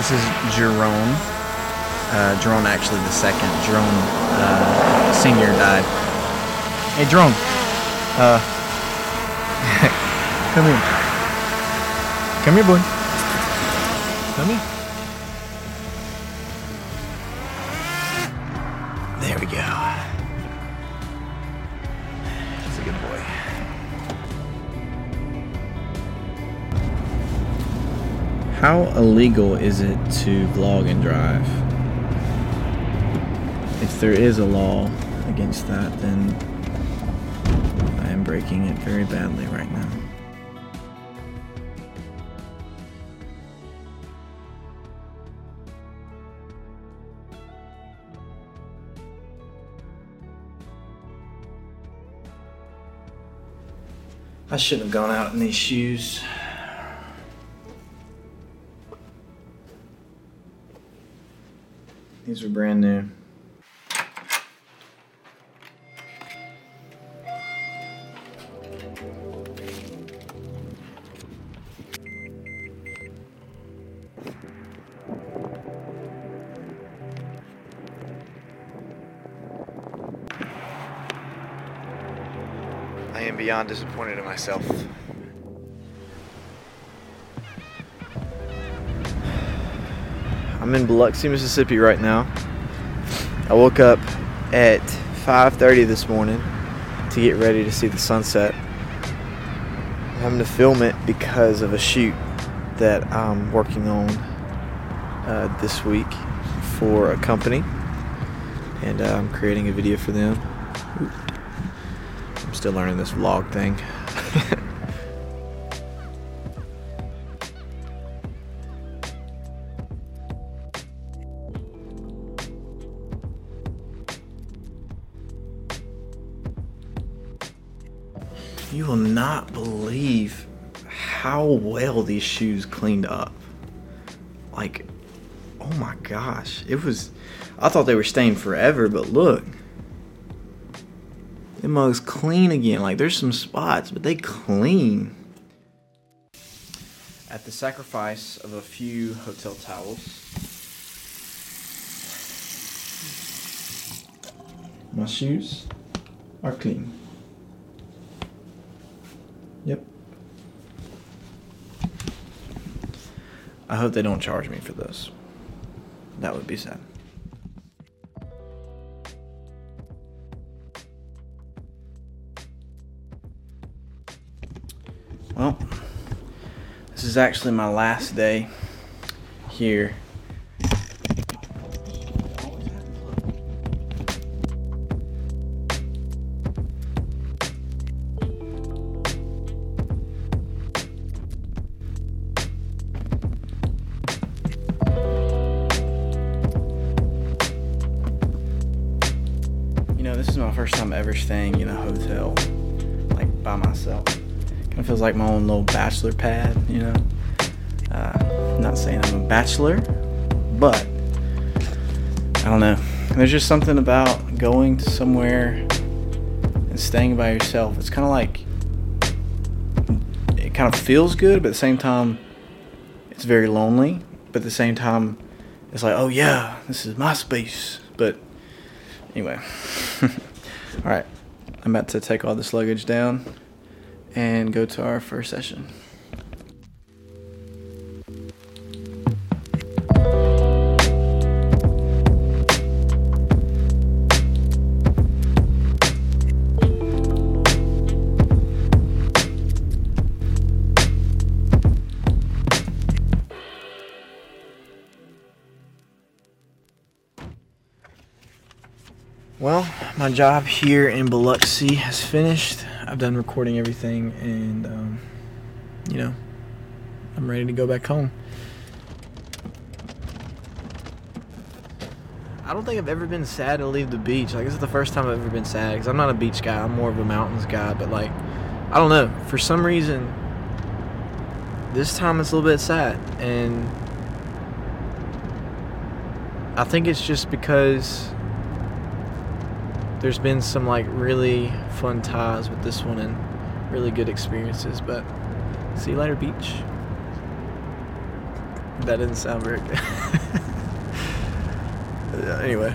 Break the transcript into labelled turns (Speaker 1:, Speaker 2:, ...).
Speaker 1: This is Jerome. Uh, Jerome, actually, the second. Jerome uh, Senior died. Hey, Jerome. Uh, come here. Come here, boy. Come here. How illegal is it to vlog and drive? If there is a law against that, then I am breaking it very badly right now. I shouldn't have gone out in these shoes. These are brand new. I am beyond disappointed in myself. I'm in Biloxi, Mississippi right now. I woke up at 5:30 this morning to get ready to see the sunset. I'm having to film it because of a shoot that I'm working on uh, this week for a company, and uh, I'm creating a video for them. Ooh. I'm still learning this vlog thing. You will not believe how well these shoes cleaned up. Like, oh my gosh. It was. I thought they were stained forever, but look. The mug's clean again. Like, there's some spots, but they clean. At the sacrifice of a few hotel towels, my shoes are clean. Yep. I hope they don't charge me for this. That would be sad. Well, this is actually my last day here. My first time ever staying in a hotel, like by myself. Kind of feels like my own little bachelor pad, you know. Uh, not saying I'm a bachelor, but I don't know. There's just something about going to somewhere and staying by yourself. It's kind of like it kind of feels good, but at the same time, it's very lonely. But at the same time, it's like, oh yeah, this is my space. But anyway, all right, I'm about to take all this luggage down and go to our first session. Well, my job here in Biloxi has finished. I've done recording everything, and um, you know, I'm ready to go back home. I don't think I've ever been sad to leave the beach. Like this is the first time I've ever been sad because I'm not a beach guy. I'm more of a mountains guy. But like, I don't know. For some reason, this time it's a little bit sad, and I think it's just because there's been some like really fun ties with this one and really good experiences. But see you later, beach. That didn't sound very good. anyway.